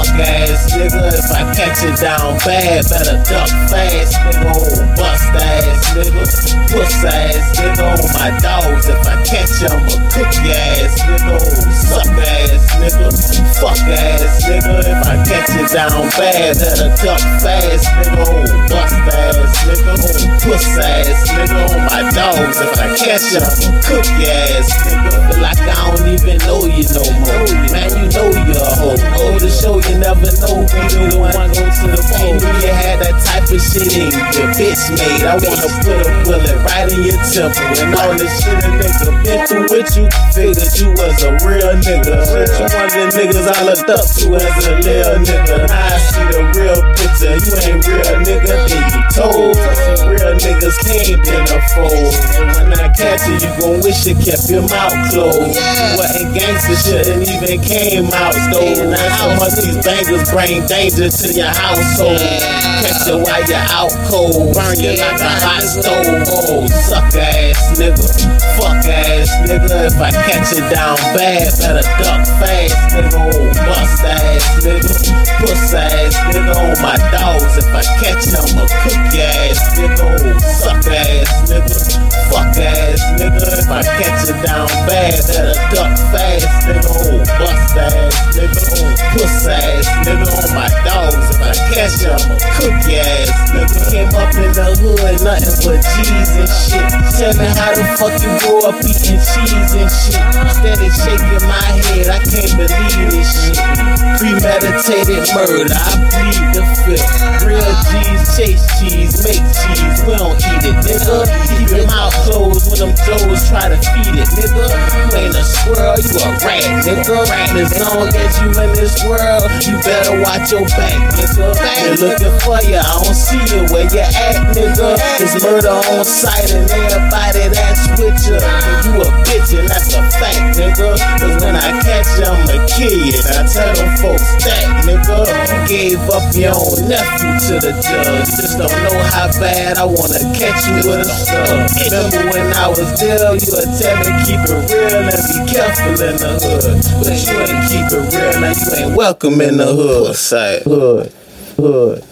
Fuck ass nigga. If I catch you down bad, better duck fast, nigga. Oh, bust ass nigga. Puss ass nigga. On my dogs. If I catch you, cook ass nigga. Suck ass nigga. Fuck ass nigga. If I catch you down bad, better duck fast, nigga. Oh, bust ass nigga. Oh, puss ass nigga. On my dogs. If I catch you, cook ass nigga. Like I don't even of shit in your bitch made. I wanna put a bullet right in your temple. And all the shit a nigga been through with you. Figured you was a real nigga. Shit, you one of the niggas I looked up to as a little nigga. Now I see the real picture. You ain't real nigga, then you told. Real niggas came in a fold. Catch you, gon' wish you kept your mouth closed. Wasn't gangster shit and even came out though. Now so much these bangers bring danger to your household. Catch you while you're out cold. Burn you like a hot stove. Oh, suck ass nigga. Fuck ass nigga. If I catch you down bad, better duck fast, nigga. I catch you down bad, better duck fast, nigga. Oh, bust ass nigga. Oh, puss ass nigga. On my dogs. If I catch you, I'ma cook your ass, nigga. Came up in the hood, nothing but G's and shit. Tell me how the fuck you grow up eating cheese and shit. Steady shaking my head, I can't believe this shit. Premeditated murder, I plead the fifth. Real G's chase cheese, make cheese, we don't them Joes try to feed it, nigga. You ain't a squirrel, you a rat, nigga. As long as you in this world, you better watch your back, nigga. They looking for you, I don't see you where you at, nigga. It's murder on sight and everybody that's with you. You a bitch and that's a fact, nigga. Cause when I catch you, I'ma kill you. And I tell them folks that, nigga. Gave up your own nephew to the judge. Just don't know how bad I wanna catch you with a slug. Remember when I was there, you would tell me to keep it real and be careful in the hood. But you ain't keep it real, now you ain't welcome in the hood. Hood, hood.